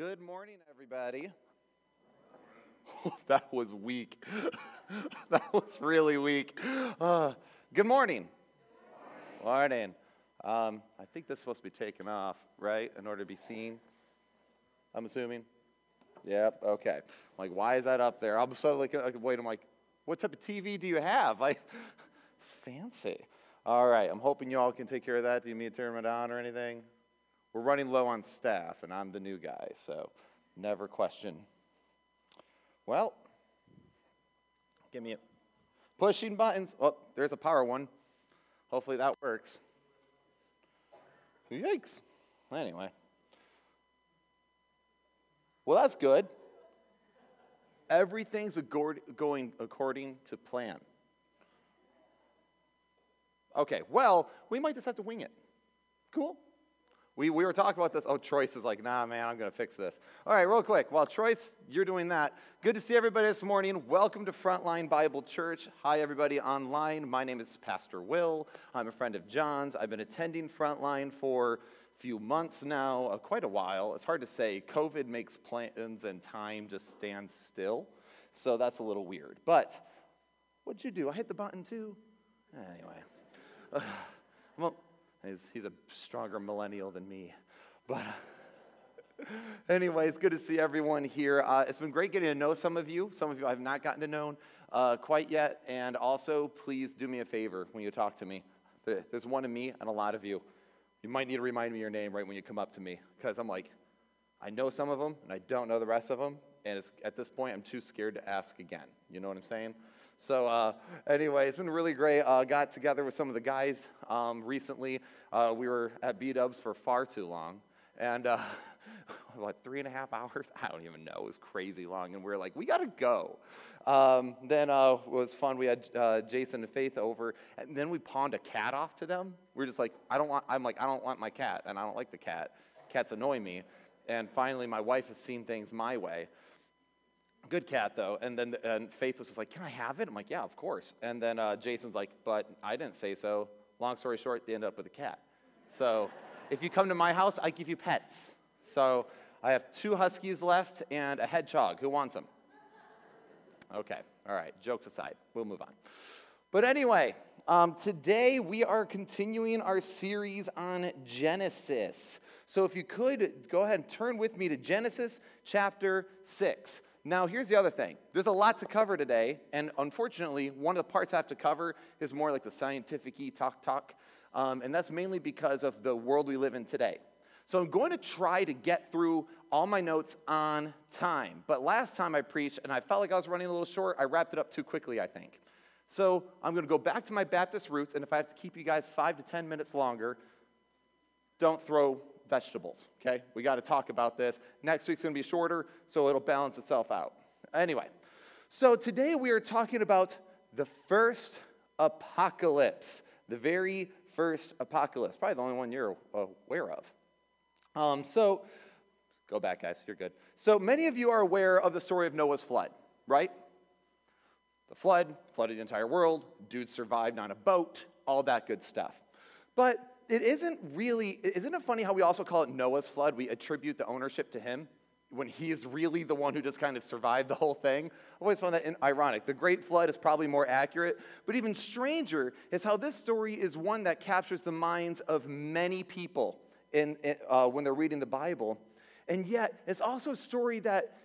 Good morning, everybody. that was weak. that was really weak. Uh, good morning. Morning. Um, I think this is supposed to be taken off, right, in order to be seen. I'm assuming. Yep. Okay. like, why is that up there? I'm so like, like, wait. I'm like, what type of TV do you have? Like, it's fancy. All right. I'm hoping you all can take care of that. Do you need to turn it on or anything? We're running low on staff, and I'm the new guy, so never question. Well, give me a pushing buttons. Oh, there's a power one. Hopefully that works. Yikes. Anyway. Well, that's good. Everything's going according to plan. Okay, well, we might just have to wing it. Cool? We, we were talking about this. Oh, Troyce is like, nah, man, I'm going to fix this. All right, real quick. While Troyce, you're doing that, good to see everybody this morning. Welcome to Frontline Bible Church. Hi, everybody online. My name is Pastor Will. I'm a friend of John's. I've been attending Frontline for a few months now, uh, quite a while. It's hard to say. COVID makes plans and time just stand still. So that's a little weird. But what'd you do? I hit the button too? Anyway. Uh, well, He's, he's a stronger millennial than me. But anyway, it's good to see everyone here. Uh, it's been great getting to know some of you. Some of you I have not gotten to know uh, quite yet. And also, please do me a favor when you talk to me. There's one of me and a lot of you. You might need to remind me your name right when you come up to me because I'm like, I know some of them and I don't know the rest of them. And at this point, I'm too scared to ask again. You know what I'm saying? So uh, anyway, it's been really great. Uh, got together with some of the guys um, recently. Uh, we were at B-Dubs for far too long. And uh, what, three and a half hours? I don't even know. It was crazy long. And we are like, we got to go. Um, then uh, it was fun. We had uh, Jason and Faith over. And then we pawned a cat off to them. We are just like, I don't want, I'm like, I don't want my cat. And I don't like the cat. Cats annoy me. And finally, my wife has seen things my way. Good cat, though. And then and Faith was just like, Can I have it? I'm like, Yeah, of course. And then uh, Jason's like, But I didn't say so. Long story short, they end up with a cat. So if you come to my house, I give you pets. So I have two huskies left and a hedgehog. Who wants them? Okay, all right, jokes aside, we'll move on. But anyway, um, today we are continuing our series on Genesis. So if you could go ahead and turn with me to Genesis chapter 6. Now, here's the other thing there's a lot to cover today, and unfortunately, one of the parts I have to cover is more like the scientific talk talk, um, and that's mainly because of the world we live in today. So, I'm going to try to get through all my notes on time. But last time I preached, and I felt like I was running a little short, I wrapped it up too quickly, I think. So, I'm going to go back to my Baptist roots, and if I have to keep you guys five to 10 minutes longer, don't throw vegetables, okay? We got to talk about this. Next week's going to be shorter, so it'll balance itself out. Anyway, so today we are talking about the first apocalypse, the very first apocalypse, probably the only one you're aware of. Um, so, go back, guys, you're good. So, many of you are aware of the story of Noah's flood, right? The flood flooded the entire world, dudes survived on a boat, all that good stuff. But it isn't really, isn't it funny how we also call it Noah's flood? We attribute the ownership to him when he's really the one who just kind of survived the whole thing. I always found that ironic. The Great Flood is probably more accurate, but even stranger is how this story is one that captures the minds of many people in, uh, when they're reading the Bible. And yet, it's also a story that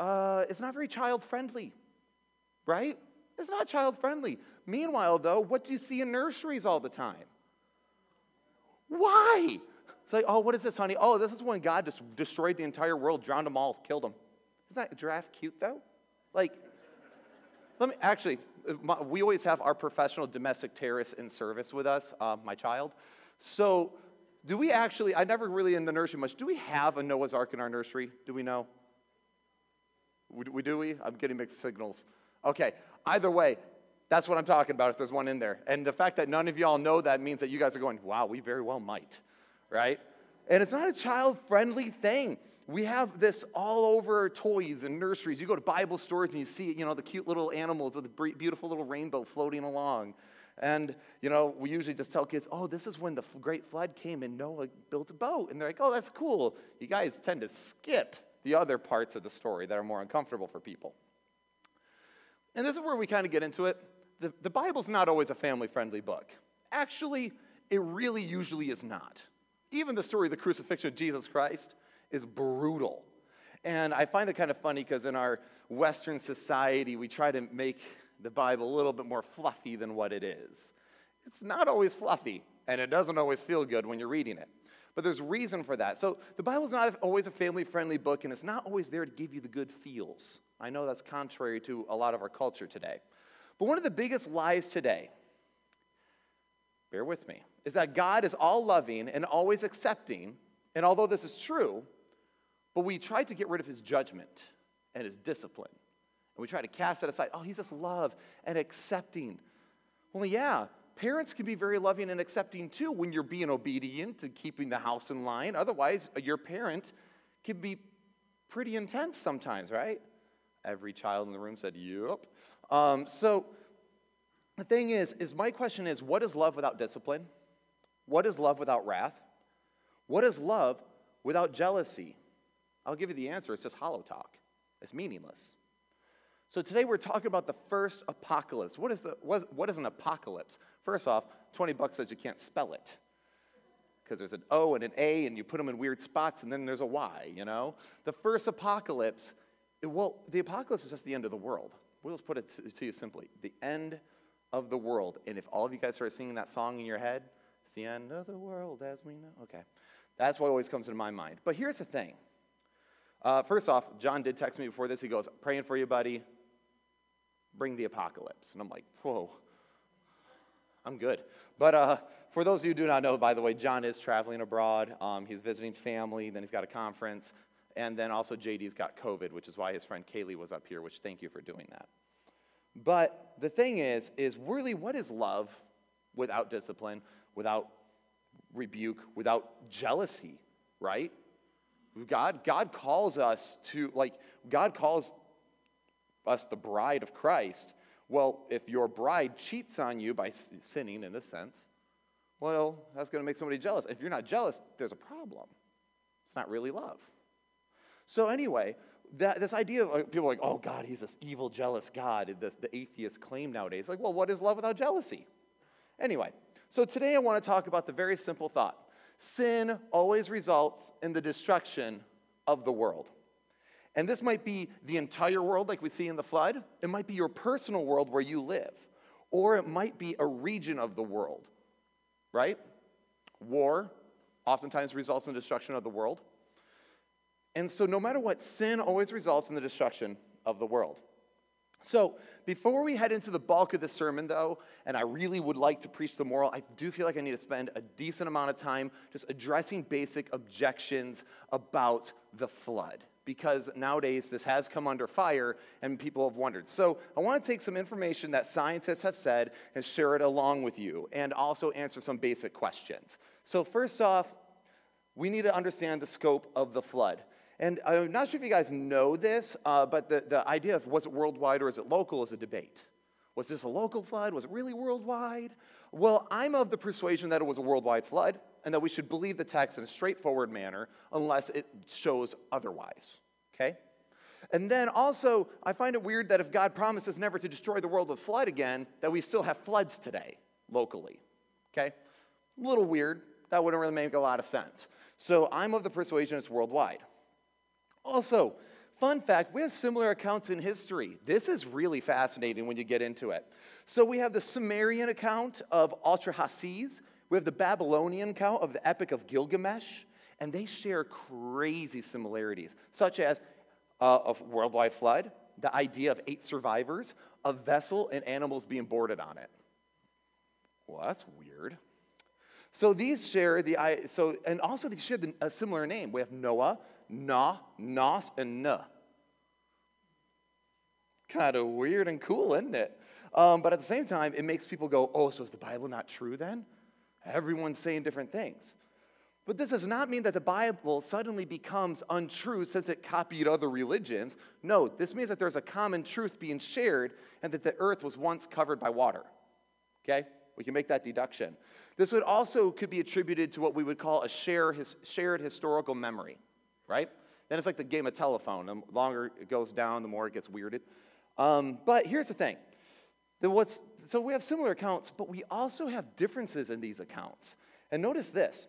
uh, is not very child friendly, right? It's not child friendly. Meanwhile, though, what do you see in nurseries all the time? Why? It's like, oh, what is this, honey? Oh, this is when God just destroyed the entire world, drowned them all, killed them. Isn't that giraffe cute, though? Like, let me actually, we always have our professional domestic terrorists in service with us, uh, my child. So, do we actually, I never really in the nursery much, do we have a Noah's Ark in our nursery? Do we know? We, we do we? I'm getting mixed signals. Okay, either way, that's what I'm talking about if there's one in there. And the fact that none of y'all know that means that you guys are going, wow, we very well might, right? And it's not a child friendly thing. We have this all over toys and nurseries. You go to Bible stores and you see, you know, the cute little animals with the beautiful little rainbow floating along. And, you know, we usually just tell kids, oh, this is when the great flood came and Noah built a boat. And they're like, oh, that's cool. You guys tend to skip the other parts of the story that are more uncomfortable for people. And this is where we kind of get into it. The, the Bible's not always a family friendly book. Actually, it really usually is not. Even the story of the crucifixion of Jesus Christ is brutal. And I find it kind of funny because in our Western society, we try to make the Bible a little bit more fluffy than what it is. It's not always fluffy, and it doesn't always feel good when you're reading it. But there's reason for that. So the Bible's not always a family friendly book, and it's not always there to give you the good feels. I know that's contrary to a lot of our culture today. But one of the biggest lies today, bear with me, is that God is all loving and always accepting. And although this is true, but we try to get rid of his judgment and his discipline. And we try to cast that aside. Oh, he's just love and accepting. Well, yeah, parents can be very loving and accepting too when you're being obedient and keeping the house in line. Otherwise, your parent can be pretty intense sometimes, right? Every child in the room said, Yep. Um, so the thing is, is my question is, what is love without discipline? What is love without wrath? What is love without jealousy? I'll give you the answer. It's just hollow talk. It's meaningless. So today we're talking about the first apocalypse. What is, the, what is, what is an apocalypse? First off, 20 bucks says you can't spell it because there's an O and an A and you put them in weird spots and then there's a Y, you know? The first apocalypse, it, well, the apocalypse is just the end of the world. We'll just put it to, you simply the end of the world. And if all of you guys start singing that song in your head, it's the end of the world as we know. Okay. That's what always comes into my mind. But here's the thing. Uh, first off, John did text me before this. He goes, Praying for you, buddy. Bring the apocalypse. And I'm like, Whoa, I'm good. But uh, for those of you who do not know, by the way, John is traveling abroad. Um, he's visiting family, then he's got a conference. And then also, JD's got COVID, which is why his friend Kaylee was up here, which thank you for doing that. But the thing is, is really what is love without discipline, without rebuke, without jealousy, right? God, God calls us to, like, God calls us the bride of Christ. Well, if your bride cheats on you by sinning in this sense, well, that's going to make somebody jealous. If you're not jealous, there's a problem. It's not really love. So, anyway, that, this idea of like, people like, oh, God, he's this evil, jealous God, this, the atheist claim nowadays. Like, well, what is love without jealousy? Anyway, so today I want to talk about the very simple thought sin always results in the destruction of the world. And this might be the entire world, like we see in the flood. It might be your personal world where you live, or it might be a region of the world, right? War oftentimes results in destruction of the world. And so, no matter what, sin always results in the destruction of the world. So, before we head into the bulk of the sermon, though, and I really would like to preach the moral, I do feel like I need to spend a decent amount of time just addressing basic objections about the flood. Because nowadays this has come under fire and people have wondered. So, I want to take some information that scientists have said and share it along with you, and also answer some basic questions. So, first off, we need to understand the scope of the flood. And I'm not sure if you guys know this, uh, but the, the idea of was it worldwide or is it local is a debate. Was this a local flood? Was it really worldwide? Well, I'm of the persuasion that it was a worldwide flood and that we should believe the text in a straightforward manner unless it shows otherwise. Okay? And then also, I find it weird that if God promises never to destroy the world with flood again, that we still have floods today locally. Okay? A little weird. That wouldn't really make a lot of sense. So I'm of the persuasion it's worldwide. Also, fun fact we have similar accounts in history. This is really fascinating when you get into it. So we have the Sumerian account of Atrahasis, we have the Babylonian account of the Epic of Gilgamesh, and they share crazy similarities, such as uh, a worldwide flood, the idea of eight survivors, a vessel, and animals being boarded on it. Well, that's weird. So these share the so and also they share a similar name. We have Noah, na, nos, and na. Kind of weird and cool, isn't it? Um, but at the same time, it makes people go, oh, so is the Bible not true then? Everyone's saying different things. But this does not mean that the Bible suddenly becomes untrue since it copied other religions. No, this means that there's a common truth being shared and that the earth was once covered by water. Okay? We can make that deduction. This would also could be attributed to what we would call a share, his, shared historical memory, right? Then it's like the game of telephone. The longer it goes down, the more it gets weirded. Um, but here's the thing. The what's, so we have similar accounts, but we also have differences in these accounts. And notice this.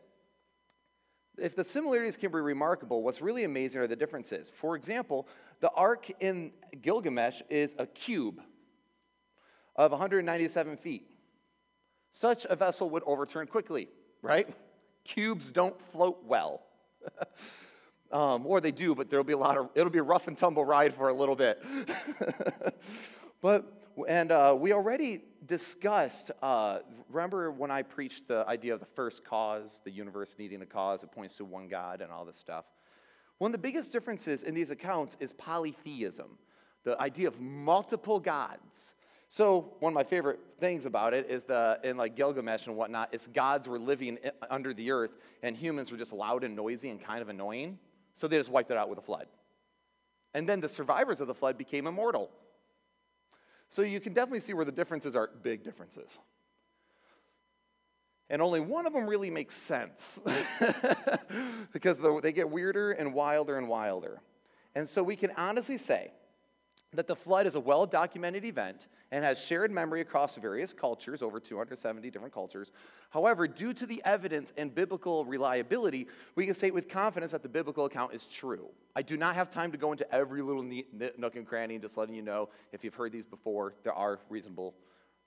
If the similarities can be remarkable, what's really amazing are the differences. For example, the ark in Gilgamesh is a cube of 197 feet. Such a vessel would overturn quickly, right? Cubes don't float well. um, or they do, but there'll be a lot of, it'll be a rough and tumble ride for a little bit. but, and uh, we already discussed, uh, remember when I preached the idea of the first cause, the universe needing a cause, it points to one God and all this stuff. One of the biggest differences in these accounts is polytheism, the idea of multiple gods. So one of my favorite things about it is the in like Gilgamesh and whatnot, it's gods were living under the earth and humans were just loud and noisy and kind of annoying. So they just wiped it out with a flood. And then the survivors of the flood became immortal. So you can definitely see where the differences are big differences. And only one of them really makes sense because they get weirder and wilder and wilder. And so we can honestly say that the flood is a well documented event and has shared memory across various cultures, over 270 different cultures. However, due to the evidence and biblical reliability, we can state with confidence that the biblical account is true. I do not have time to go into every little nook and cranny, just letting you know if you've heard these before, there are reasonable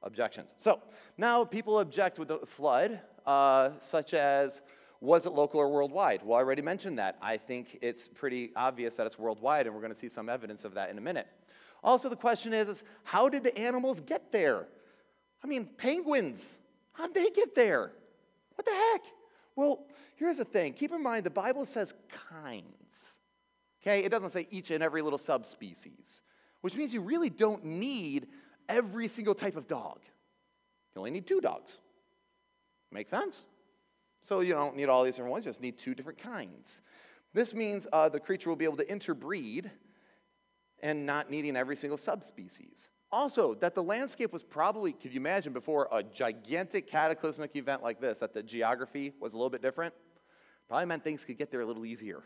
objections. So now people object with the flood, uh, such as was it local or worldwide? Well, I already mentioned that. I think it's pretty obvious that it's worldwide, and we're going to see some evidence of that in a minute. Also, the question is, is how did the animals get there? I mean, penguins, how did they get there? What the heck? Well, here's the thing keep in mind the Bible says kinds. Okay, it doesn't say each and every little subspecies, which means you really don't need every single type of dog. You only need two dogs. Make sense? So you don't need all these different ones, you just need two different kinds. This means uh, the creature will be able to interbreed and not needing every single subspecies. Also, that the landscape was probably, could you imagine before a gigantic cataclysmic event like this, that the geography was a little bit different? Probably meant things could get there a little easier.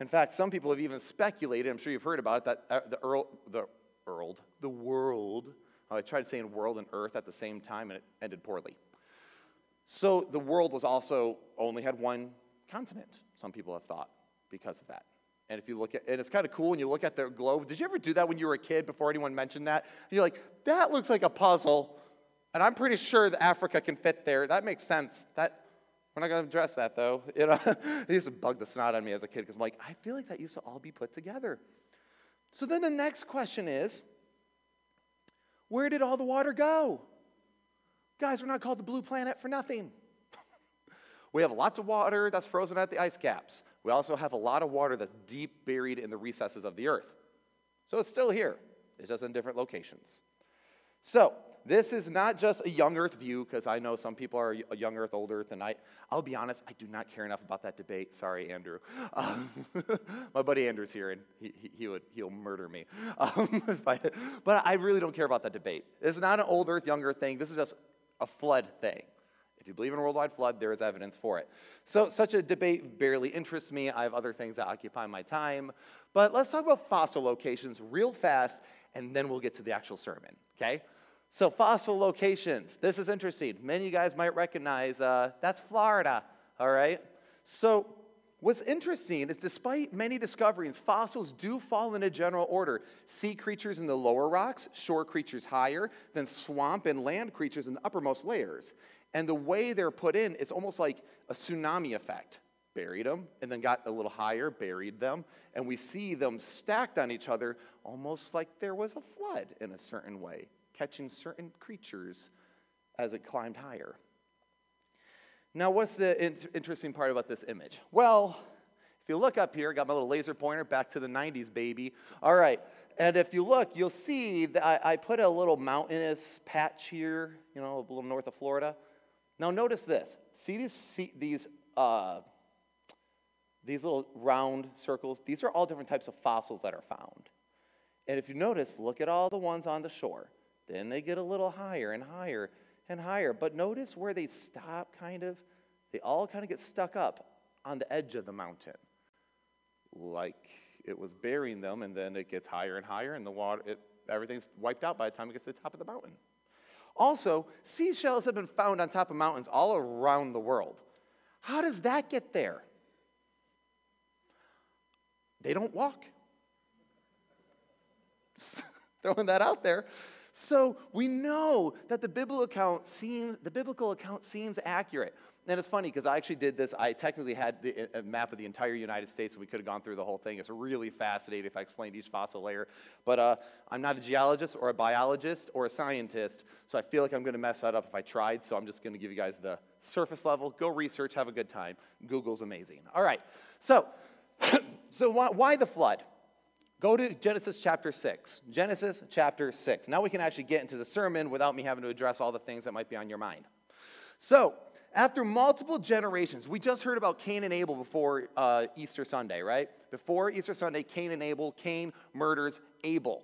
In fact, some people have even speculated, I'm sure you've heard about it, that uh, the, Earl, the, Earl, the world, I tried saying world and earth at the same time and it ended poorly. So the world was also only had one continent, some people have thought, because of that. And if you look at, and it's kind of cool when you look at the globe. Did you ever do that when you were a kid before anyone mentioned that? And you're like, that looks like a puzzle, and I'm pretty sure that Africa can fit there. That makes sense. That we're not going to address that though. You know, it used to bug the snot on me as a kid because I'm like, I feel like that used to all be put together. So then the next question is, where did all the water go? Guys, we're not called the blue planet for nothing. We have lots of water that's frozen at the ice caps. We also have a lot of water that's deep buried in the recesses of the earth. So it's still here, it's just in different locations. So, this is not just a young earth view, because I know some people are young earth, old earth, and I, I'll be honest, I do not care enough about that debate. Sorry, Andrew. Um, my buddy Andrew's here, and he, he, he, would, he'll murder me. Um, I, but I really don't care about that debate. It's not an old earth, young earth thing. This is just a flood thing. If you believe in a worldwide flood, there is evidence for it. So, such a debate barely interests me. I have other things that occupy my time. But let's talk about fossil locations real fast, and then we'll get to the actual sermon, okay? So, fossil locations. This is interesting. Many of you guys might recognize uh, that's Florida, all right? So, what's interesting is despite many discoveries, fossils do fall in a general order. Sea creatures in the lower rocks, shore creatures higher, then swamp and land creatures in the uppermost layers. And the way they're put in, it's almost like a tsunami effect. Buried them, and then got a little higher, buried them, and we see them stacked on each other almost like there was a flood in a certain way, catching certain creatures as it climbed higher. Now, what's the interesting part about this image? Well, if you look up here, got my little laser pointer back to the 90s, baby. All right, and if you look, you'll see that I, I put a little mountainous patch here, you know, a little north of Florida. Now notice this. See these, see these, uh, these little round circles? These are all different types of fossils that are found. And if you notice, look at all the ones on the shore. Then they get a little higher and higher. and higher. But notice where they stop, kind of? They all kind of get stuck up on the edge of the mountain. Like it was burying them, and then it gets higher and higher, and the water, it, everything's wiped out by the time it gets to the top of the mountain. Also, seashells have been found on top of mountains all around the world. How does that get there? They don't walk. Throwing that out there. So we know that the biblical account seems the biblical account seems accurate. And it's funny because I actually did this. I technically had the, a map of the entire United States, and we could have gone through the whole thing. It's really fascinating if I explained each fossil layer. But uh, I'm not a geologist or a biologist or a scientist, so I feel like I'm going to mess that up if I tried. So I'm just going to give you guys the surface level. Go research, have a good time. Google's amazing. All right. So, so why, why the flood? Go to Genesis chapter 6. Genesis chapter 6. Now we can actually get into the sermon without me having to address all the things that might be on your mind. So, after multiple generations, we just heard about Cain and Abel before uh, Easter Sunday, right? Before Easter Sunday, Cain and Abel, Cain murders Abel.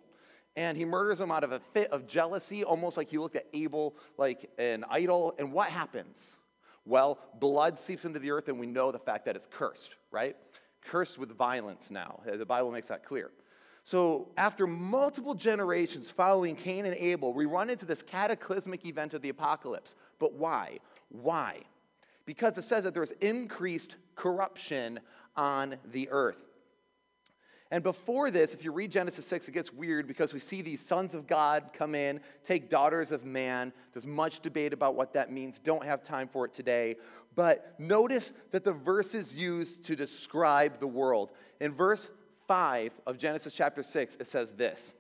And he murders him out of a fit of jealousy, almost like he looked at Abel like an idol. And what happens? Well, blood seeps into the earth, and we know the fact that it's cursed, right? Cursed with violence now. The Bible makes that clear. So, after multiple generations following Cain and Abel, we run into this cataclysmic event of the apocalypse. But why? Why? Because it says that there's increased corruption on the earth. And before this, if you read Genesis 6, it gets weird because we see these sons of God come in, take daughters of man. There's much debate about what that means. Don't have time for it today. But notice that the verse is used to describe the world. In verse 5 of Genesis chapter 6, it says this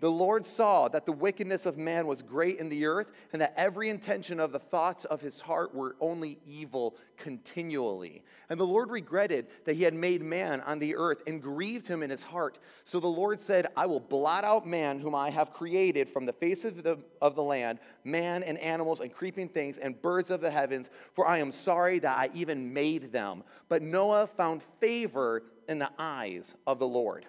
the Lord saw that the wickedness of man was great in the earth, and that every intention of the thoughts of his heart were only evil continually. And the Lord regretted that he had made man on the earth and grieved him in his heart. So the Lord said, I will blot out man whom I have created from the face of the, of the land, man and animals and creeping things and birds of the heavens, for I am sorry that I even made them. But Noah found favor in the eyes of the Lord.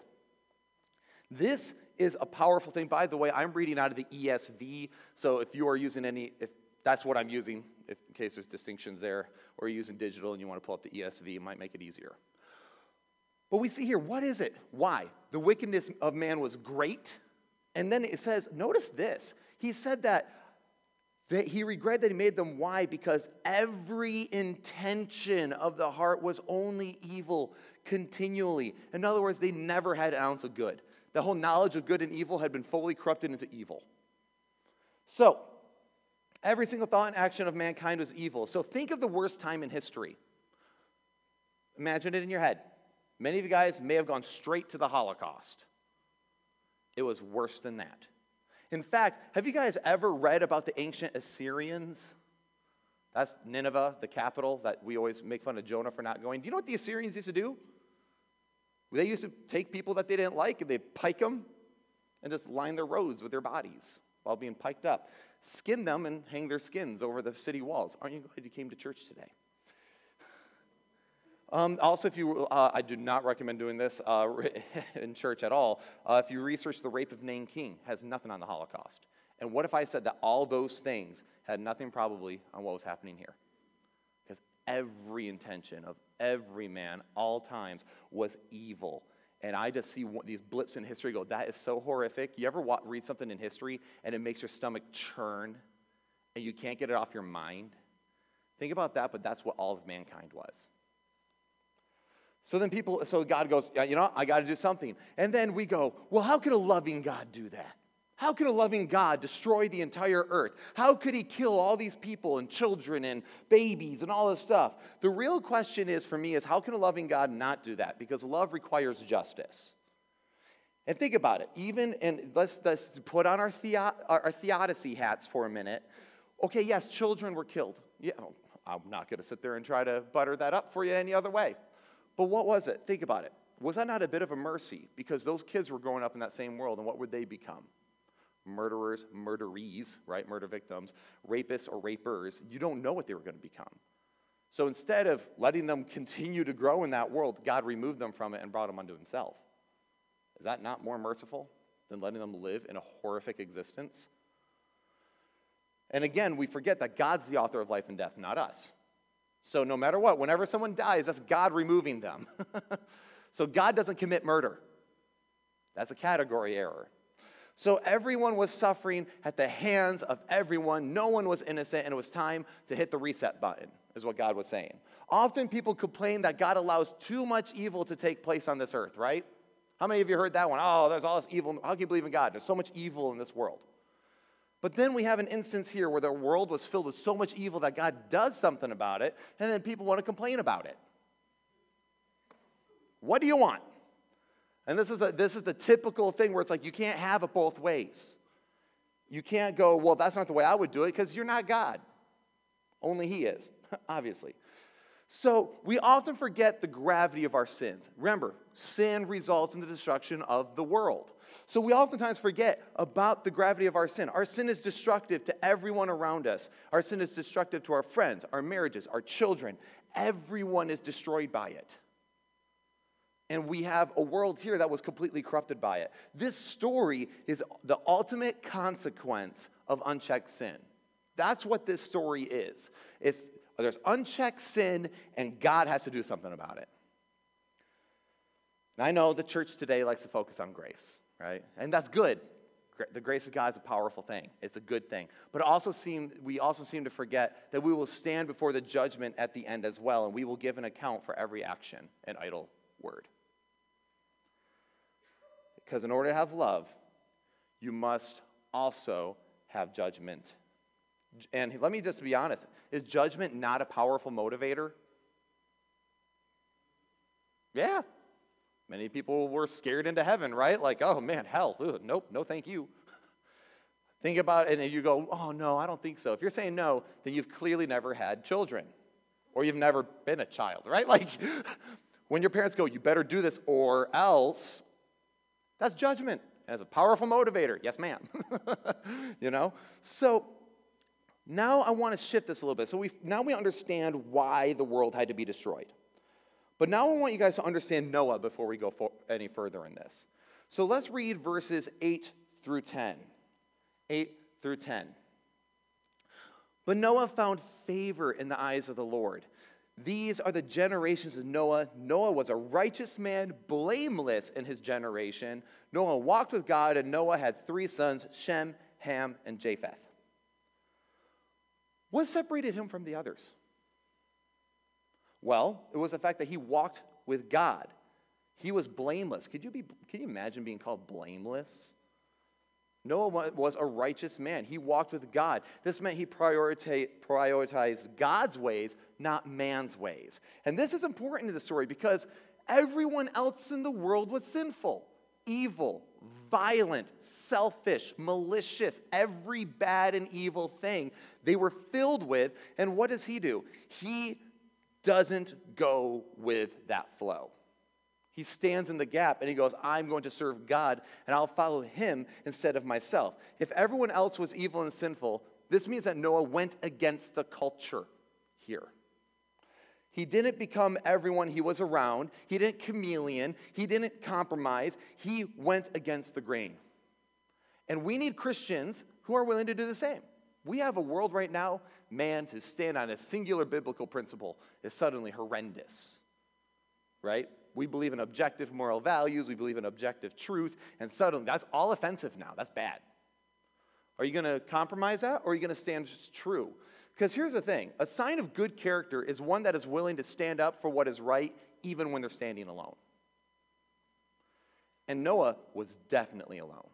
This is a powerful thing. By the way, I'm reading out of the ESV, so if you are using any, if that's what I'm using, if, in case there's distinctions there, or you're using digital and you want to pull up the ESV, it might make it easier. But we see here, what is it? Why? The wickedness of man was great. And then it says, notice this. He said that, that he regretted that he made them. Why? Because every intention of the heart was only evil continually. In other words, they never had an ounce of good. The whole knowledge of good and evil had been fully corrupted into evil. So, every single thought and action of mankind was evil. So, think of the worst time in history. Imagine it in your head. Many of you guys may have gone straight to the Holocaust. It was worse than that. In fact, have you guys ever read about the ancient Assyrians? That's Nineveh, the capital that we always make fun of Jonah for not going. Do you know what the Assyrians used to do? They used to take people that they didn't like and they'd pike them and just line their roads with their bodies while being piked up, skin them and hang their skins over the city walls. Aren't you glad you came to church today? Um, also, if you, uh, I do not recommend doing this uh, in church at all. Uh, if you research the rape of Nanking, has nothing on the Holocaust. And what if I said that all those things had nothing probably on what was happening here? Every intention of every man, all times, was evil. And I just see these blips in history go, that is so horrific. You ever read something in history and it makes your stomach churn and you can't get it off your mind? Think about that, but that's what all of mankind was. So then people, so God goes, you know, I got to do something. And then we go, well, how could a loving God do that? How could a loving God destroy the entire earth? How could he kill all these people and children and babies and all this stuff? The real question is for me is how can a loving God not do that? Because love requires justice. And think about it. Even and let's, let's put on our, theo, our theodicy hats for a minute. Okay, yes, children were killed. Yeah, oh, I'm not going to sit there and try to butter that up for you any other way. But what was it? Think about it. Was that not a bit of a mercy? Because those kids were growing up in that same world, and what would they become? Murderers, murderees, right? Murder victims, rapists or rapers, you don't know what they were going to become. So instead of letting them continue to grow in that world, God removed them from it and brought them unto himself. Is that not more merciful than letting them live in a horrific existence? And again, we forget that God's the author of life and death, not us. So no matter what, whenever someone dies, that's God removing them. so God doesn't commit murder. That's a category error. So everyone was suffering at the hands of everyone. No one was innocent, and it was time to hit the reset button, is what God was saying. Often people complain that God allows too much evil to take place on this earth, right? How many of you heard that one? Oh, there's all this evil. How can you believe in God? There's so much evil in this world. But then we have an instance here where the world was filled with so much evil that God does something about it, and then people want to complain about it. What do you want? And this is, a, this is the typical thing where it's like you can't have it both ways. You can't go, well, that's not the way I would do it because you're not God. Only He is, obviously. So we often forget the gravity of our sins. Remember, sin results in the destruction of the world. So we oftentimes forget about the gravity of our sin. Our sin is destructive to everyone around us. Our sin is destructive to our friends, our marriages, our children. Everyone is destroyed by it. And we have a world here that was completely corrupted by it. This story is the ultimate consequence of unchecked sin. That's what this story is. It's, there's unchecked sin, and God has to do something about it. And I know the church today likes to focus on grace, right? And that's good. The grace of God is a powerful thing. It's a good thing. But also seem, we also seem to forget that we will stand before the judgment at the end as well, and we will give an account for every action and idle word. Because in order to have love, you must also have judgment. And let me just be honest is judgment not a powerful motivator? Yeah. Many people were scared into heaven, right? Like, oh man, hell, ugh, nope, no thank you. Think about it and you go, oh no, I don't think so. If you're saying no, then you've clearly never had children or you've never been a child, right? Like, when your parents go, you better do this or else, that's judgment as a powerful motivator. Yes, ma'am. you know? So now I want to shift this a little bit. So we now we understand why the world had to be destroyed. But now I want you guys to understand Noah before we go any further in this. So let's read verses 8 through 10. 8 through 10. But Noah found favor in the eyes of the Lord. These are the generations of Noah. Noah was a righteous man, blameless in his generation. Noah walked with God, and Noah had three sons Shem, Ham, and Japheth. What separated him from the others? Well, it was the fact that he walked with God. He was blameless. Could you, be, could you imagine being called blameless? Noah was a righteous man. He walked with God. This meant he prioritized God's ways, not man's ways. And this is important to the story because everyone else in the world was sinful, evil, violent, selfish, malicious, every bad and evil thing they were filled with. And what does he do? He doesn't go with that flow. He stands in the gap and he goes, I'm going to serve God and I'll follow him instead of myself. If everyone else was evil and sinful, this means that Noah went against the culture here. He didn't become everyone he was around. He didn't chameleon. He didn't compromise. He went against the grain. And we need Christians who are willing to do the same. We have a world right now, man, to stand on a singular biblical principle is suddenly horrendous, right? We believe in objective moral values, we believe in objective truth, and suddenly that's all offensive now. That's bad. Are you going to compromise that or are you going to stand true? Because here's the thing a sign of good character is one that is willing to stand up for what is right even when they're standing alone. And Noah was definitely alone.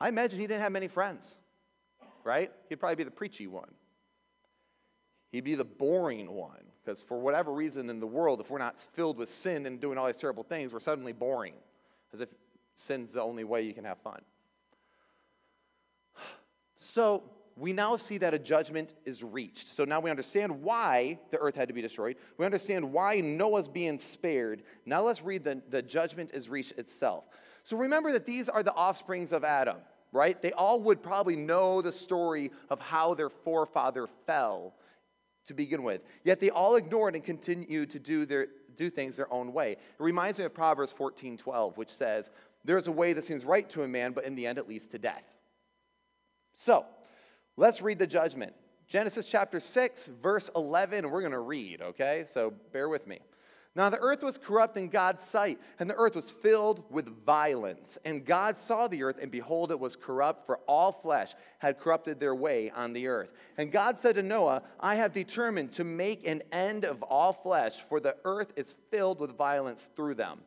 I imagine he didn't have many friends, right? He'd probably be the preachy one. He'd be the boring one. Because for whatever reason in the world, if we're not filled with sin and doing all these terrible things, we're suddenly boring. As if sin's the only way you can have fun. So we now see that a judgment is reached. So now we understand why the earth had to be destroyed. We understand why Noah's being spared. Now let's read the, the judgment is reached itself. So remember that these are the offsprings of Adam, right? They all would probably know the story of how their forefather fell to begin with. Yet they all ignored and continued to do, their, do things their own way. It reminds me of Proverbs 14 12, which says, There is a way that seems right to a man, but in the end it leads to death. So, Let's read the judgment. Genesis chapter 6, verse 11, we're going to read, okay? So bear with me. Now the earth was corrupt in God's sight, and the earth was filled with violence. And God saw the earth, and behold, it was corrupt, for all flesh had corrupted their way on the earth. And God said to Noah, I have determined to make an end of all flesh, for the earth is filled with violence through them.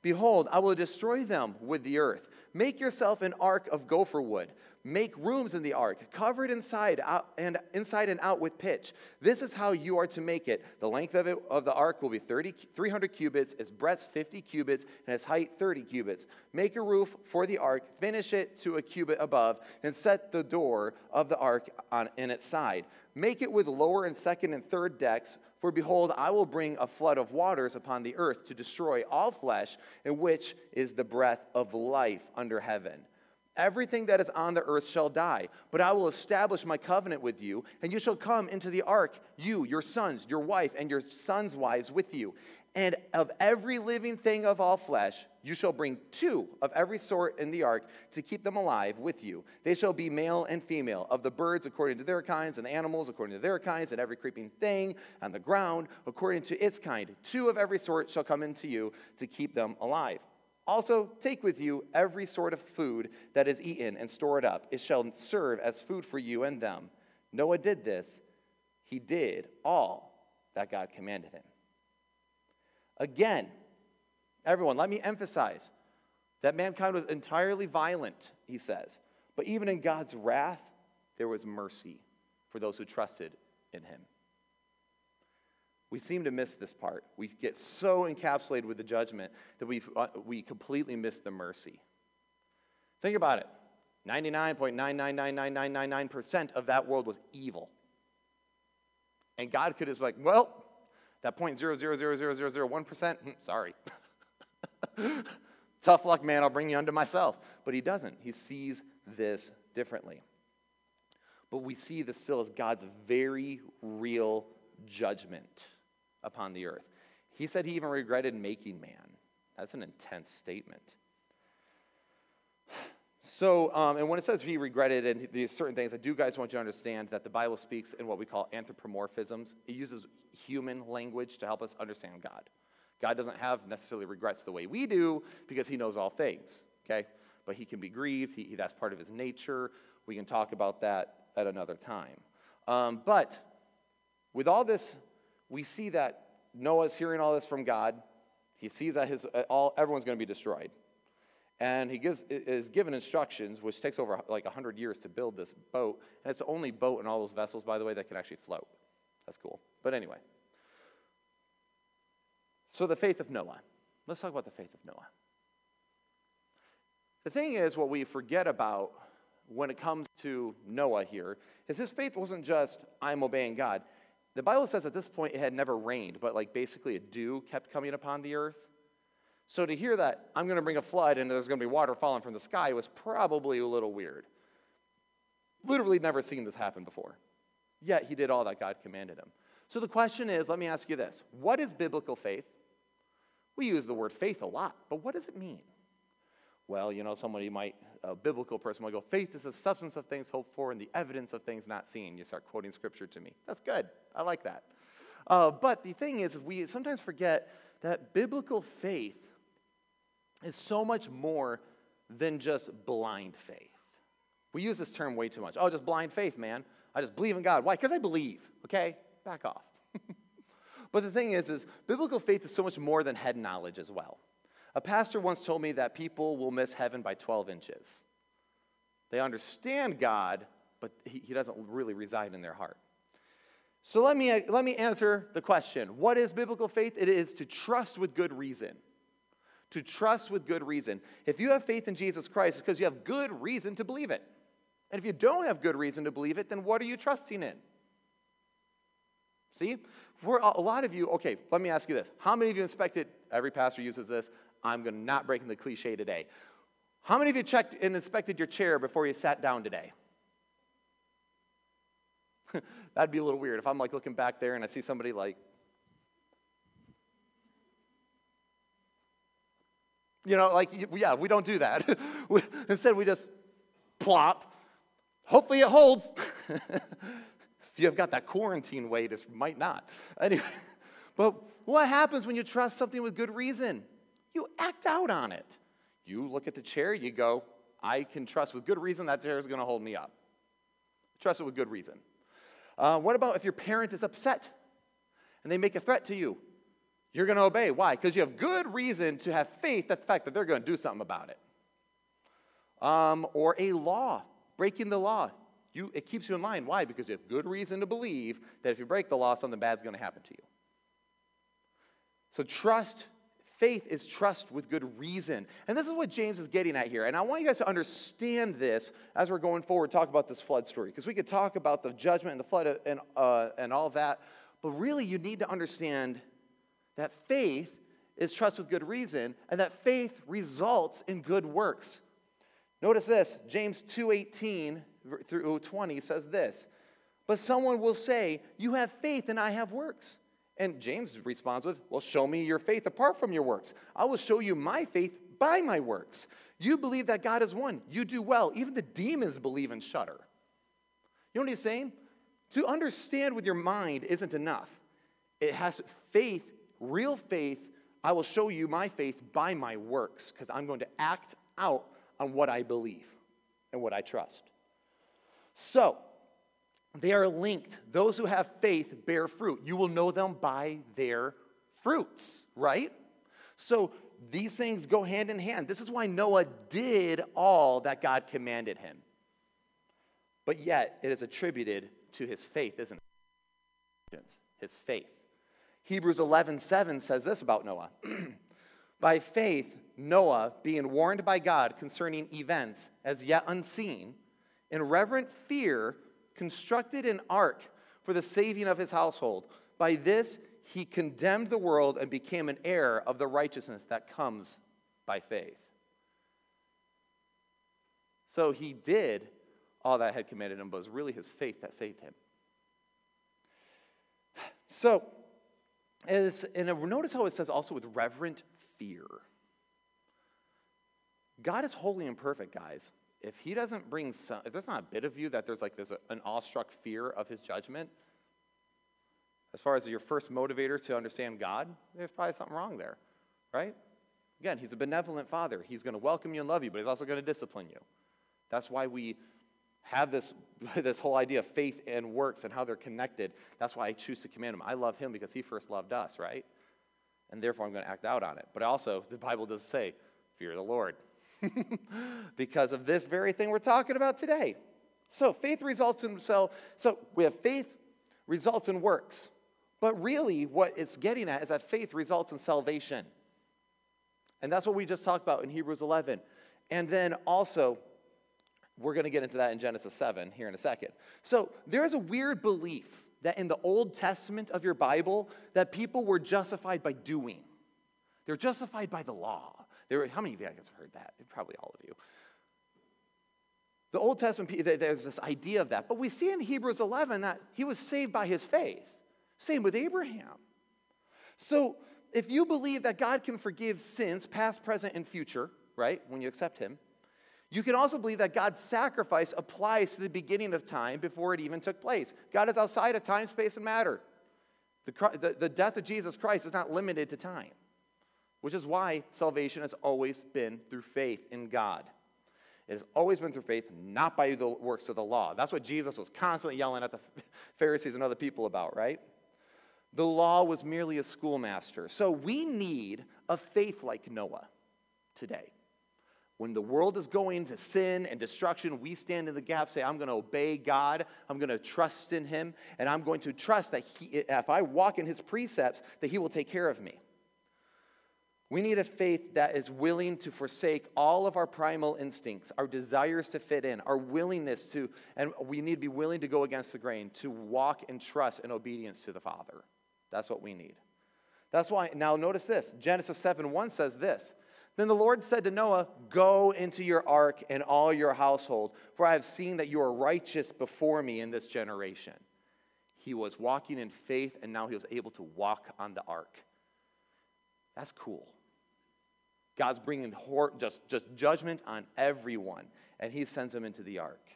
Behold, I will destroy them with the earth. Make yourself an ark of gopher wood. Make rooms in the ark, cover it inside out, and inside and out with pitch. This is how you are to make it. The length of it of the ark will be 30, 300 cubits, its breadth 50 cubits, and its height 30 cubits. Make a roof for the ark, finish it to a cubit above, and set the door of the ark on in its side. Make it with lower and second and third decks. For behold, I will bring a flood of waters upon the earth to destroy all flesh, in which is the breath of life under heaven. Everything that is on the earth shall die, but I will establish my covenant with you, and you shall come into the ark, you, your sons, your wife, and your sons' wives with you. And of every living thing of all flesh, you shall bring two of every sort in the ark to keep them alive with you. They shall be male and female, of the birds according to their kinds, and the animals according to their kinds, and every creeping thing on the ground according to its kind. Two of every sort shall come into you to keep them alive. Also, take with you every sort of food that is eaten and store it up. It shall serve as food for you and them. Noah did this. He did all that God commanded him. Again, everyone, let me emphasize that mankind was entirely violent, he says. But even in God's wrath, there was mercy for those who trusted in him. We seem to miss this part. We get so encapsulated with the judgment that we uh, we completely miss the mercy. Think about it 99.9999999% of that world was evil. And God could have like, well, that 0.0000001%, hmm, sorry. Tough luck, man, I'll bring you unto myself. But he doesn't. He sees this differently. But we see this still as God's very real judgment upon the earth. He said he even regretted making man. That's an intense statement. So, um, and when it says he regretted and these certain things, I do guys want you to understand that the Bible speaks in what we call anthropomorphisms. It uses human language to help us understand God. God doesn't have necessarily regrets the way we do because he knows all things, okay? But he can be grieved, he, that's part of his nature. We can talk about that at another time. Um, but with all this we see that Noah's hearing all this from God. He sees that his, uh, all, everyone's going to be destroyed. And he gives, is given instructions, which takes over like 100 years to build this boat. And it's the only boat in all those vessels, by the way, that can actually float. That's cool. But anyway. So the faith of Noah. Let's talk about the faith of Noah. The thing is, what we forget about when it comes to Noah here is his faith wasn't just, I'm obeying God. The Bible says at this point it had never rained, but like basically a dew kept coming upon the earth. So to hear that I'm going to bring a flood and there's going to be water falling from the sky was probably a little weird. Literally never seen this happen before. Yet he did all that God commanded him. So the question is let me ask you this What is biblical faith? We use the word faith a lot, but what does it mean? Well, you know, somebody might, a biblical person might go, faith is the substance of things hoped for and the evidence of things not seen. You start quoting scripture to me. That's good. I like that. Uh, but the thing is, we sometimes forget that biblical faith is so much more than just blind faith. We use this term way too much. Oh, just blind faith, man. I just believe in God. Why? Because I believe. Okay? Back off. but the thing is, is biblical faith is so much more than head knowledge as well. A pastor once told me that people will miss heaven by 12 inches. They understand God, but he, he doesn't really reside in their heart. So let me, let me answer the question What is biblical faith? It is to trust with good reason. To trust with good reason. If you have faith in Jesus Christ, it's because you have good reason to believe it. And if you don't have good reason to believe it, then what are you trusting in? See? For a lot of you, okay, let me ask you this. How many of you inspected, every pastor uses this, I'm going to not breaking the cliche today. How many of you checked and inspected your chair before you sat down today? That'd be a little weird if I'm like looking back there and I see somebody like, you know, like, yeah, we don't do that. instead, we just plop. Hopefully it holds. if you have got that quarantine weight, it might not. Anyway, but what happens when you trust something with good reason? You act out on it. You look at the chair, you go, I can trust with good reason that chair is going to hold me up. Trust it with good reason. Uh, what about if your parent is upset and they make a threat to you? You're going to obey. Why? Because you have good reason to have faith that the fact that they're going to do something about it. Um, or a law, breaking the law. You, it keeps you in line. Why? Because you have good reason to believe that if you break the law, something bad's going to happen to you. So trust faith is trust with good reason. And this is what James is getting at here. And I want you guys to understand this as we're going forward, talk about this flood story. Because we could talk about the judgment and the flood and, uh, and all that. But really, you need to understand that faith is trust with good reason, and that faith results in good works. Notice this James 2:18 through 20 says this. But someone will say, You have faith and I have works. And James responds with, Well, show me your faith apart from your works. I will show you my faith by my works. You believe that God is one. You do well. Even the demons believe and shudder. You know what he's saying? To understand with your mind isn't enough. It has faith, real faith. I will show you my faith by my works because I'm going to act out on what I believe and what I trust. So, they are linked. Those who have faith bear fruit. You will know them by their fruits, right? So these things go hand in hand. This is why Noah did all that God commanded him. But yet, it is attributed to his faith, isn't it? His faith. Hebrews 11 7 says this about Noah By faith, Noah, being warned by God concerning events as yet unseen, in reverent fear, constructed an ark for the saving of his household. By this, he condemned the world and became an heir of the righteousness that comes by faith. So he did all that had commanded him, but it was really his faith that saved him. So, as, and notice how it says also with reverent fear. God is holy and perfect, guys if he doesn't bring some, if there's not a bit of you that there's like this uh, an awestruck fear of his judgment, as far as your first motivator to understand God, there's probably something wrong there, right? Again, he's a benevolent father. He's going to welcome you and love you, but he's also going to discipline you. That's why we have this, this whole idea of faith and works and how they're connected. That's why I choose to command him. I love him because he first loved us, right? And therefore I'm going to act out on it. But also, the Bible does say, fear the Lord. because of this very thing we're talking about today. So faith results in so so we have faith results in works. But really what it's getting at is that faith results in salvation. And that's what we just talked about in Hebrews 11. And then also we're going to get into that in Genesis 7 here in a second. So there is a weird belief that in the Old Testament of your Bible that people were justified by doing. They're justified by the law. There were, how many of you guys have heard that? Probably all of you. The Old Testament, there's this idea of that. But we see in Hebrews 11 that he was saved by his faith. Same with Abraham. So if you believe that God can forgive sins, past, present, and future, right, when you accept him, you can also believe that God's sacrifice applies to the beginning of time before it even took place. God is outside of time, space, and matter. The, the, the death of Jesus Christ is not limited to time which is why salvation has always been through faith in God. It has always been through faith, not by the works of the law. That's what Jesus was constantly yelling at the Pharisees and other people about, right? The law was merely a schoolmaster. So we need a faith like Noah today. When the world is going to sin and destruction, we stand in the gap, say, I'm going to obey God, I'm going to trust in Him, and I'm going to trust that he, if I walk in His precepts, that He will take care of me. We need a faith that is willing to forsake all of our primal instincts, our desires to fit in, our willingness to, and we need to be willing to go against the grain, to walk in trust and obedience to the Father. That's what we need. That's why, now notice this Genesis 7 1 says this. Then the Lord said to Noah, Go into your ark and all your household, for I have seen that you are righteous before me in this generation. He was walking in faith, and now he was able to walk on the ark. That's cool. God's bringing just, just judgment on everyone, and he sends them into the ark.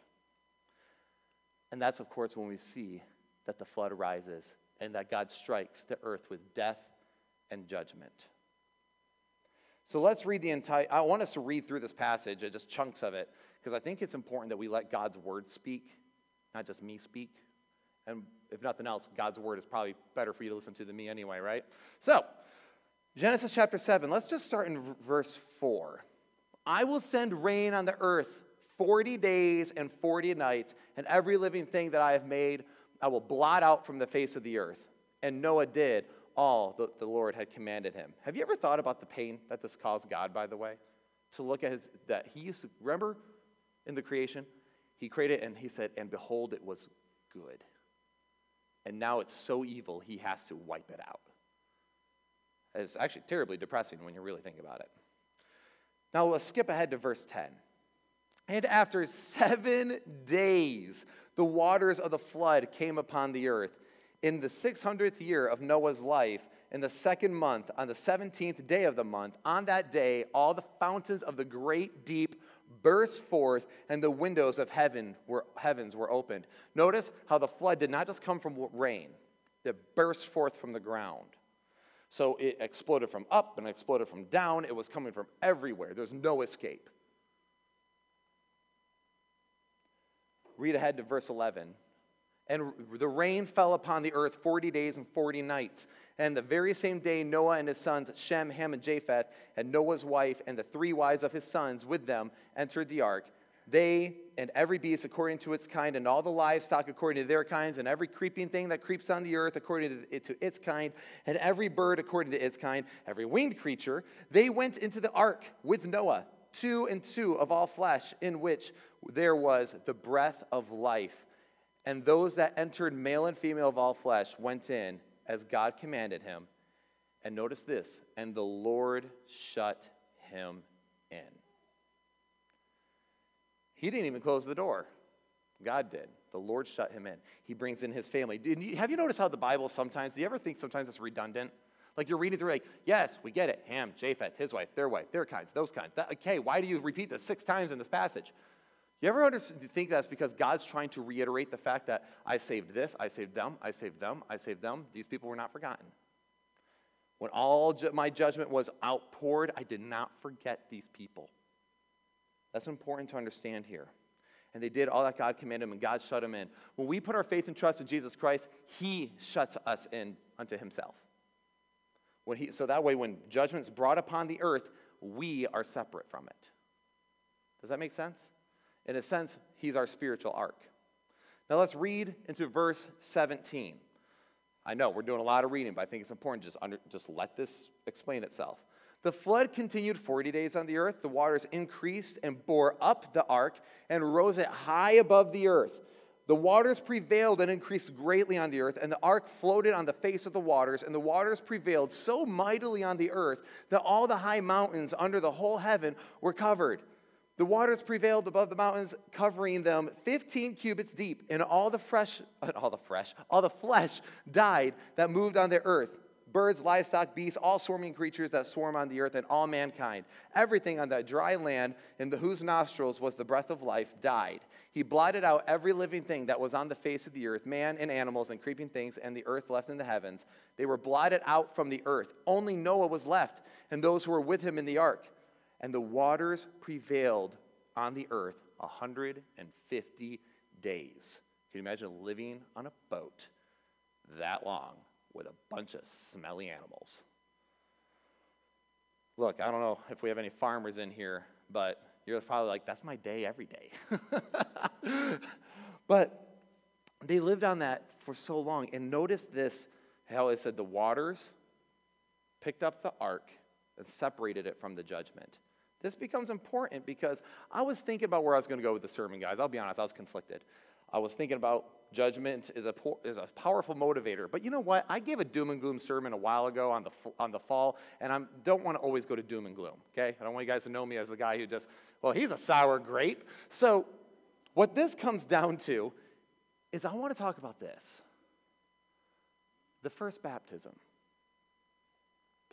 And that's, of course, when we see that the flood arises and that God strikes the earth with death and judgment. So let's read the entire, I want us to read through this passage, uh, just chunks of it, because I think it's important that we let God's word speak, not just me speak. And if nothing else, God's word is probably better for you to listen to than me anyway, right? So, Genesis chapter 7, let's just start in verse 4. I will send rain on the earth 40 days and 40 nights, and every living thing that I have made I will blot out from the face of the earth. And Noah did all that the Lord had commanded him. Have you ever thought about the pain that this caused God, by the way? To look at his, that he used to, remember in the creation? He created and he said, and behold, it was good. And now it's so evil, he has to wipe it out. It's actually terribly depressing when you really think about it. Now let's skip ahead to verse 10. And after seven days, the waters of the flood came upon the earth. In the 600th year of Noah's life, in the second month, on the 17th day of the month, on that day, all the fountains of the great deep burst forth, and the windows of heaven were, heavens were opened. Notice how the flood did not just come from rain, it burst forth from the ground. So it exploded from up and exploded from down. It was coming from everywhere. There's no escape. Read ahead to verse 11. And the rain fell upon the earth 40 days and 40 nights. And the very same day, Noah and his sons, Shem, Ham, and Japheth, and Noah's wife, and the three wives of his sons with them entered the ark. They and every beast according to its kind, and all the livestock according to their kinds, and every creeping thing that creeps on the earth according to its kind, and every bird according to its kind, every winged creature, they went into the ark with Noah, two and two of all flesh, in which there was the breath of life. And those that entered, male and female of all flesh, went in as God commanded him. And notice this and the Lord shut him in. He didn't even close the door. God did. The Lord shut him in. He brings in his family. have you noticed how the Bible sometimes, do you ever think sometimes it's redundant? Like you're reading through, like, yes, we get it. Ham, Japheth, his wife, their wife, their kinds, those kinds. That, okay, why do you repeat this six times in this passage? You ever you think that's because God's trying to reiterate the fact that I saved this, I saved them, I saved them, I saved them? These people were not forgotten. When all ju- my judgment was outpoured, I did not forget these people. That's important to understand here. And they did all that God commanded them, and God shut them in. When we put our faith and trust in Jesus Christ, He shuts us in unto Himself. When he, so that way, when judgment's brought upon the earth, we are separate from it. Does that make sense? In a sense, He's our spiritual ark. Now let's read into verse 17. I know we're doing a lot of reading, but I think it's important just under, just let this explain itself. The flood continued 40 days on the earth. The waters increased and bore up the ark and rose it high above the earth. The waters prevailed and increased greatly on the earth, and the ark floated on the face of the waters, and the waters prevailed so mightily on the earth that all the high mountains under the whole heaven were covered. The waters prevailed above the mountains, covering them 15 cubits deep, and all the fresh, all the fresh, all the flesh died that moved on the earth birds, livestock, beasts, all swarming creatures that swarm on the earth, and all mankind. Everything on that dry land, in the, whose nostrils was the breath of life, died. He blotted out every living thing that was on the face of the earth, man and animals and creeping things, and the earth left in the heavens. They were blotted out from the earth. Only Noah was left, and those who were with him in the ark. And the waters prevailed on the earth 150 days. Can you imagine living on a boat that long? With a bunch of smelly animals. Look, I don't know if we have any farmers in here, but you're probably like, that's my day every day. but they lived on that for so long. And notice this how it said the waters picked up the ark and separated it from the judgment. This becomes important because I was thinking about where I was going to go with the sermon, guys. I'll be honest, I was conflicted. I was thinking about judgment is a, is a powerful motivator. But you know what? I gave a doom and gloom sermon a while ago on the, on the fall, and I don't want to always go to doom and gloom, okay? I don't want you guys to know me as the guy who just, well, he's a sour grape. So, what this comes down to is I want to talk about this the first baptism.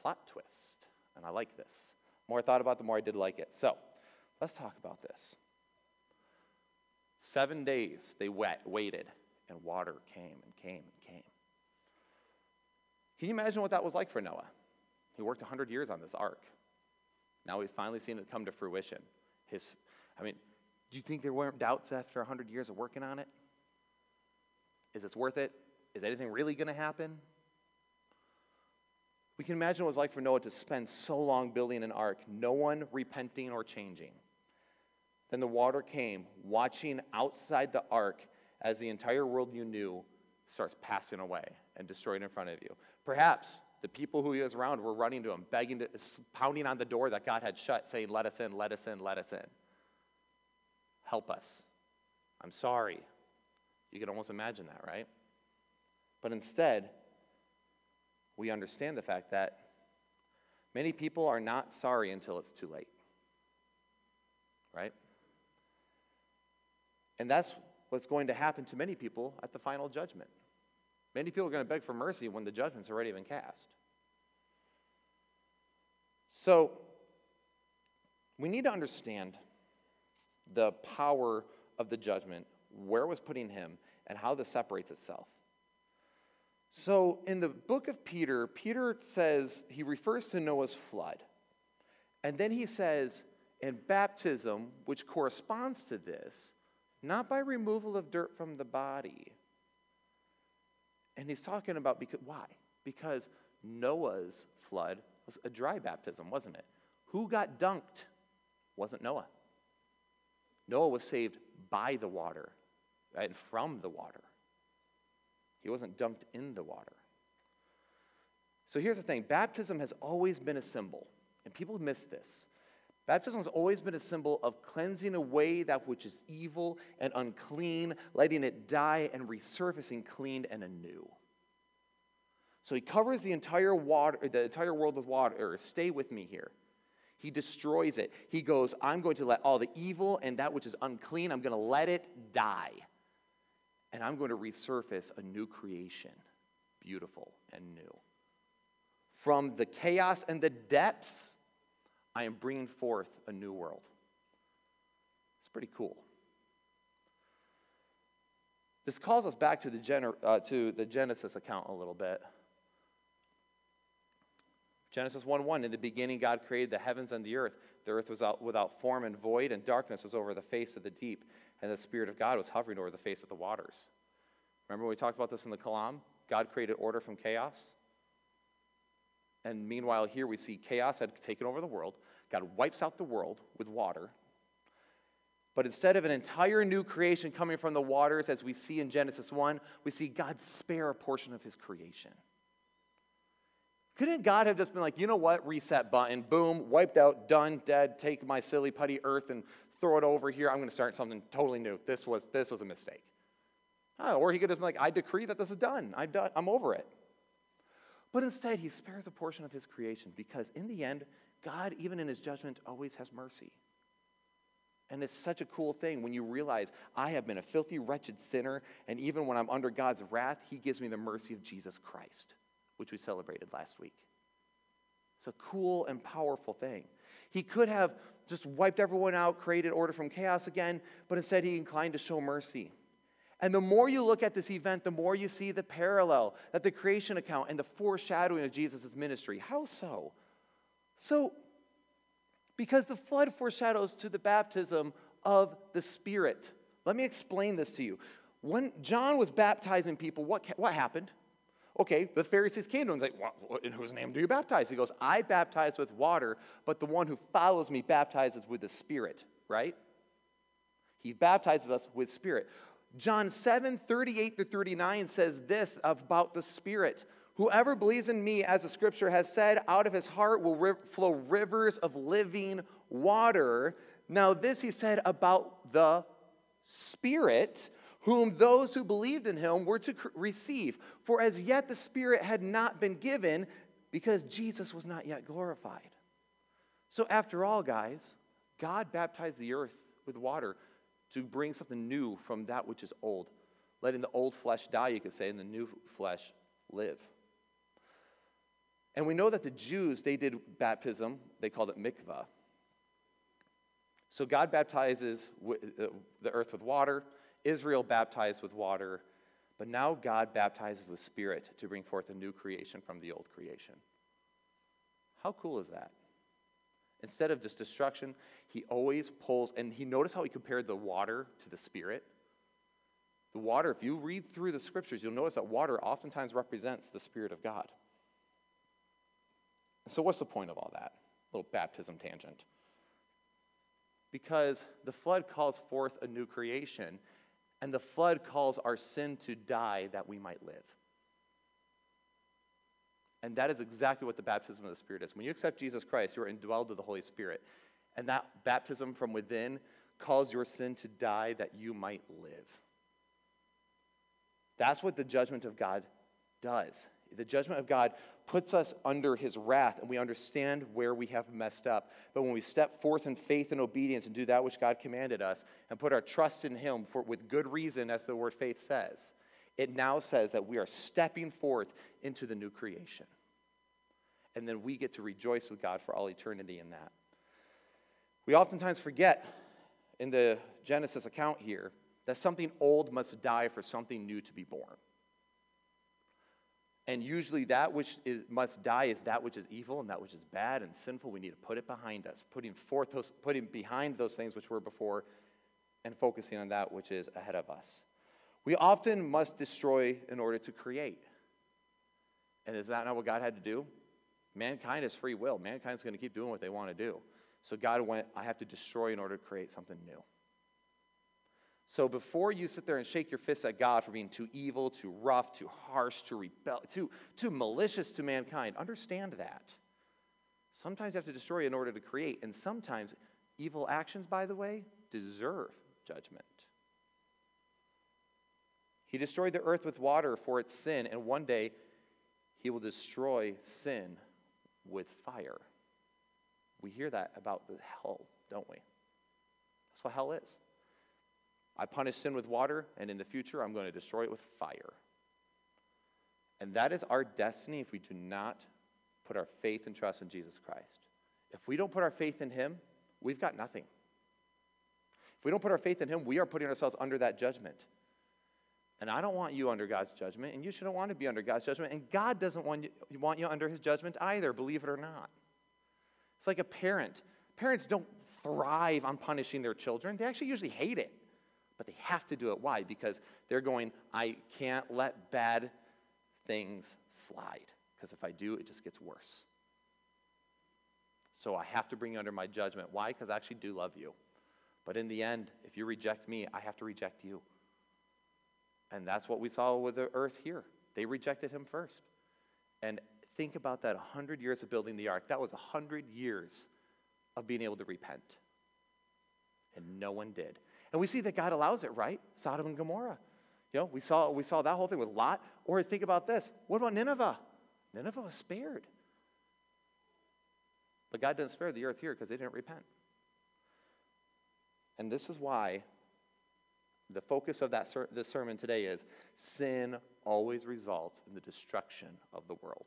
Plot twist. And I like this. More I thought about the more I did like it. So, let's talk about this. Seven days they wet, waited, and water came and came and came. Can you imagine what that was like for Noah? He worked 100 years on this ark. Now he's finally seen it come to fruition. His, I mean, do you think there weren't doubts after 100 years of working on it? Is this worth it? Is anything really going to happen? We can imagine what it was like for Noah to spend so long building an ark, no one repenting or changing. Then the water came, watching outside the ark as the entire world you knew starts passing away and destroyed in front of you. Perhaps the people who he was around were running to him, begging, to, pounding on the door that God had shut, saying, Let us in, let us in, let us in. Help us. I'm sorry. You can almost imagine that, right? But instead, we understand the fact that many people are not sorry until it's too late. Right? And that's what's going to happen to many people at the final judgment. Many people are going to beg for mercy when the judgment's already been cast. So, we need to understand the power of the judgment, where it was putting him, and how this separates itself. So, in the book of Peter, Peter says, he refers to Noah's flood. And then he says, in baptism, which corresponds to this, not by removal of dirt from the body. And he's talking about because, why? Because Noah's flood was a dry baptism, wasn't it? Who got dunked? Wasn't Noah. Noah was saved by the water and from the water. He wasn't dumped in the water. So here's the thing baptism has always been a symbol, and people miss this. Baptism has always been a symbol of cleansing away that which is evil and unclean, letting it die and resurfacing clean and anew. So he covers the entire water, the entire world with water. Stay with me here. He destroys it. He goes, I'm going to let all the evil and that which is unclean, I'm going to let it die. And I'm going to resurface a new creation, beautiful and new. From the chaos and the depths I am bringing forth a new world. It's pretty cool. This calls us back to the, gener- uh, to the Genesis account a little bit. Genesis 1 1 In the beginning, God created the heavens and the earth. The earth was out without form and void, and darkness was over the face of the deep, and the Spirit of God was hovering over the face of the waters. Remember when we talked about this in the Kalam? God created order from chaos. And meanwhile, here we see chaos had taken over the world. God wipes out the world with water. But instead of an entire new creation coming from the waters, as we see in Genesis 1, we see God spare a portion of his creation. Couldn't God have just been like, you know what, reset button, boom, wiped out, done, dead, take my silly putty earth and throw it over here. I'm going to start something totally new. This was, this was a mistake. Oh, or he could have been like, I decree that this is done. I'm, done. I'm over it. But instead, he spares a portion of his creation because in the end, God, even in his judgment, always has mercy. And it's such a cool thing when you realize I have been a filthy, wretched sinner, and even when I'm under God's wrath, he gives me the mercy of Jesus Christ, which we celebrated last week. It's a cool and powerful thing. He could have just wiped everyone out, created order from chaos again, but instead he inclined to show mercy. And the more you look at this event, the more you see the parallel that the creation account and the foreshadowing of Jesus' ministry. How so? So, because the flood foreshadows to the baptism of the Spirit. Let me explain this to you. When John was baptizing people, what, what happened? Okay, the Pharisees came to him and said, well, In whose name do you baptize? He goes, I baptize with water, but the one who follows me baptizes with the Spirit, right? He baptizes us with Spirit. John 7 38 to 39 says this about the Spirit. Whoever believes in me, as the scripture has said, out of his heart will flow rivers of living water. Now, this he said about the Spirit, whom those who believed in him were to receive. For as yet the Spirit had not been given because Jesus was not yet glorified. So, after all, guys, God baptized the earth with water to bring something new from that which is old, letting the old flesh die, you could say, and the new flesh live. And we know that the Jews, they did baptism, they called it mikvah. So God baptizes the earth with water, Israel baptized with water, but now God baptizes with spirit to bring forth a new creation from the old creation. How cool is that? Instead of just destruction, he always pulls, and he notice how he compared the water to the spirit. The water, if you read through the scriptures, you'll notice that water oftentimes represents the Spirit of God. So, what's the point of all that? Little baptism tangent. Because the flood calls forth a new creation, and the flood calls our sin to die that we might live. And that is exactly what the baptism of the Spirit is. When you accept Jesus Christ, you are indwelled with the Holy Spirit. And that baptism from within calls your sin to die that you might live. That's what the judgment of God does. The judgment of God puts us under his wrath, and we understand where we have messed up. But when we step forth in faith and obedience and do that which God commanded us and put our trust in him for, with good reason, as the word faith says, it now says that we are stepping forth into the new creation. And then we get to rejoice with God for all eternity in that. We oftentimes forget in the Genesis account here that something old must die for something new to be born. And usually, that which is, must die is that which is evil and that which is bad and sinful. We need to put it behind us, putting forth those, putting behind those things which were before, and focusing on that which is ahead of us. We often must destroy in order to create. And is that not what God had to do? Mankind is free will. Mankind is going to keep doing what they want to do. So God went, I have to destroy in order to create something new. So before you sit there and shake your fists at God for being too evil, too rough, too harsh, too rebel, too, too malicious to mankind, understand that. Sometimes you have to destroy in order to create, and sometimes evil actions, by the way, deserve judgment. He destroyed the earth with water for its sin, and one day he will destroy sin with fire. We hear that about the hell, don't we? That's what hell is. I punish sin with water, and in the future, I'm going to destroy it with fire. And that is our destiny if we do not put our faith and trust in Jesus Christ. If we don't put our faith in Him, we've got nothing. If we don't put our faith in Him, we are putting ourselves under that judgment. And I don't want you under God's judgment, and you shouldn't want to be under God's judgment. And God doesn't want you, want you under His judgment either, believe it or not. It's like a parent. Parents don't thrive on punishing their children, they actually usually hate it but they have to do it. Why? Because they're going, I can't let bad things slide, because if I do, it just gets worse. So I have to bring you under my judgment. Why? Because I actually do love you. But in the end, if you reject me, I have to reject you. And that's what we saw with the earth here. They rejected him first. And think about that 100 years of building the ark. That was 100 years of being able to repent. And no one did. And we see that God allows it, right? Sodom and Gomorrah. You know, we saw, we saw that whole thing with Lot. Or think about this. What about Nineveh? Nineveh was spared. But God didn't spare the earth here because they didn't repent. And this is why the focus of that ser- this sermon today is sin always results in the destruction of the world.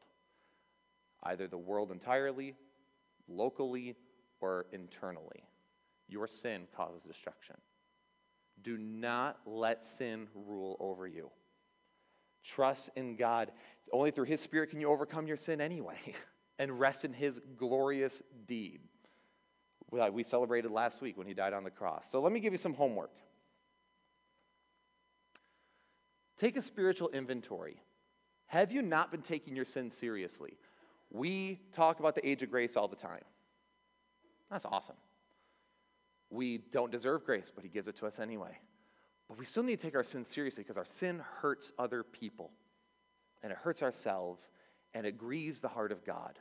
Either the world entirely, locally, or internally. Your sin causes destruction. Do not let sin rule over you. Trust in God. Only through His Spirit can you overcome your sin anyway and rest in His glorious deed. We celebrated last week when He died on the cross. So let me give you some homework. Take a spiritual inventory. Have you not been taking your sin seriously? We talk about the age of grace all the time. That's awesome. We don't deserve grace, but He gives it to us anyway. But we still need to take our sin seriously because our sin hurts other people, and it hurts ourselves, and it grieves the heart of God.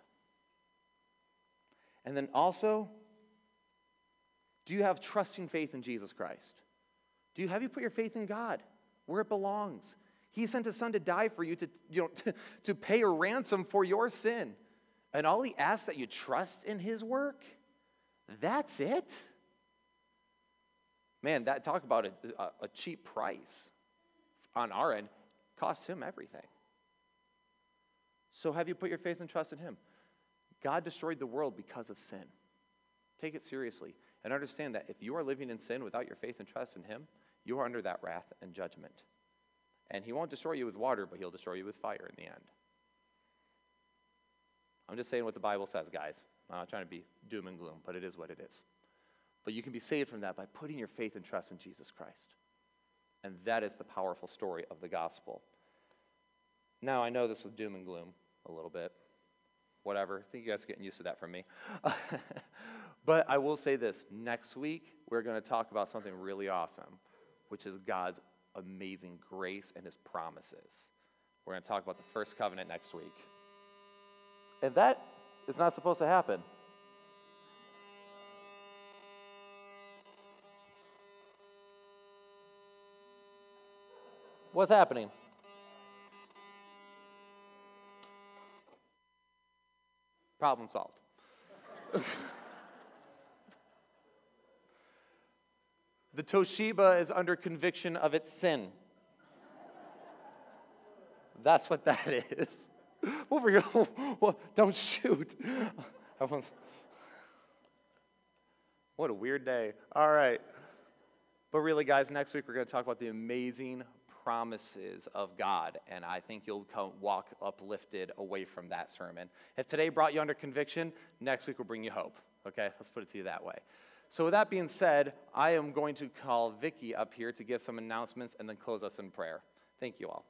And then also, do you have trusting faith in Jesus Christ? Do you have you put your faith in God where it belongs? He sent his son to die for you to, you know, to, to pay a ransom for your sin. And all he asks that you trust in his work. That's it. Man, that talk about a, a cheap price on our end cost him everything. So have you put your faith and trust in him? God destroyed the world because of sin. Take it seriously. And understand that if you are living in sin without your faith and trust in Him, you are under that wrath and judgment. And He won't destroy you with water, but He'll destroy you with fire in the end. I'm just saying what the Bible says, guys. I'm not trying to be doom and gloom, but it is what it is. But you can be saved from that by putting your faith and trust in Jesus Christ. And that is the powerful story of the gospel. Now, I know this was doom and gloom a little bit. Whatever. I think you guys are getting used to that from me. but I will say this next week, we're going to talk about something really awesome, which is God's amazing grace and his promises. We're going to talk about the first covenant next week. And that is not supposed to happen. What's happening? Problem solved. the Toshiba is under conviction of its sin. That's what that is. Over here. well, don't shoot. what a weird day. All right. But really, guys, next week we're going to talk about the amazing promises of God, and I think you'll come, walk uplifted away from that sermon. If today brought you under conviction, next week will bring you hope. Okay, let's put it to you that way. So, with that being said, I am going to call Vicki up here to give some announcements and then close us in prayer. Thank you all.